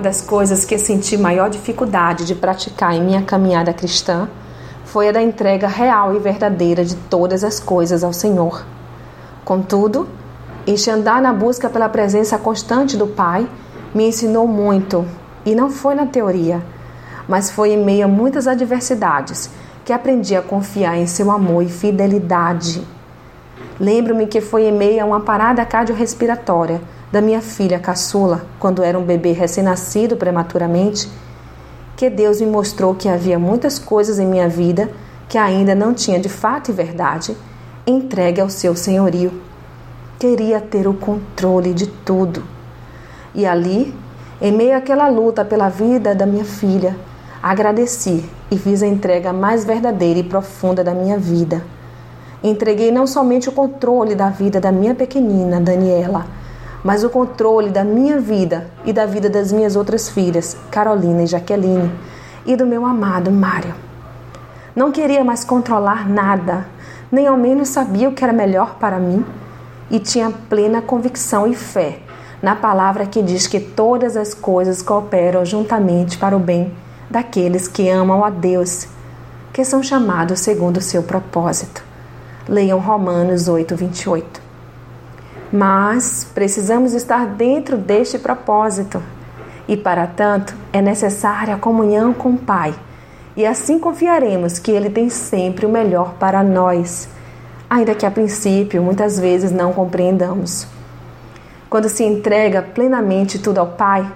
das coisas que senti maior dificuldade de praticar em minha caminhada cristã foi a da entrega real e verdadeira de todas as coisas ao Senhor. Contudo, este andar na busca pela presença constante do Pai me ensinou muito, e não foi na teoria, mas foi em meio a muitas adversidades que aprendi a confiar em seu amor e fidelidade. Lembro-me que foi em meio a uma parada cardiorrespiratória da minha filha caçula, quando era um bebê recém-nascido prematuramente, que Deus me mostrou que havia muitas coisas em minha vida que ainda não tinha de fato e verdade entregue ao seu senhorio. Queria ter o controle de tudo. E ali, em meio àquela luta pela vida da minha filha, agradeci e fiz a entrega mais verdadeira e profunda da minha vida. Entreguei não somente o controle da vida da minha pequenina, Daniela, mas o controle da minha vida e da vida das minhas outras filhas, Carolina e Jaqueline, e do meu amado Mário. Não queria mais controlar nada, nem ao menos sabia o que era melhor para mim, e tinha plena convicção e fé na palavra que diz que todas as coisas cooperam juntamente para o bem daqueles que amam a Deus, que são chamados segundo o seu propósito. Leiam Romanos 8, 28. Mas precisamos estar dentro deste propósito. E para tanto é necessária a comunhão com o Pai. E assim confiaremos que Ele tem sempre o melhor para nós, ainda que a princípio muitas vezes não compreendamos. Quando se entrega plenamente tudo ao Pai,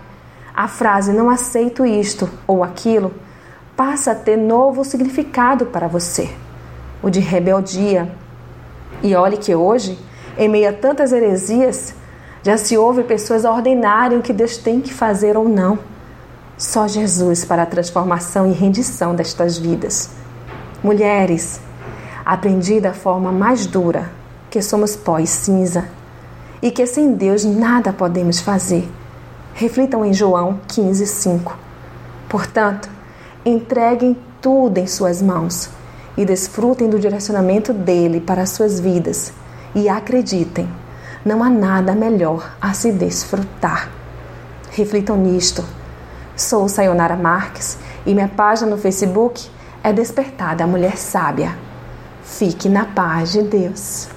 a frase não aceito isto ou aquilo passa a ter novo significado para você, o de rebeldia. E olhe que hoje em meio a tantas heresias, já se ouve pessoas ordenarem o que Deus tem que fazer ou não. Só Jesus para a transformação e rendição destas vidas. Mulheres, aprendi da forma mais dura que somos pó e cinza e que sem Deus nada podemos fazer. Reflitam em João 15, 5. Portanto, entreguem tudo em Suas mãos e desfrutem do direcionamento dele para as suas vidas e acreditem, não há nada melhor a se desfrutar. Reflitam nisto. Sou Sayonara Marques e minha página no Facebook é Despertada Mulher Sábia. Fique na paz de Deus.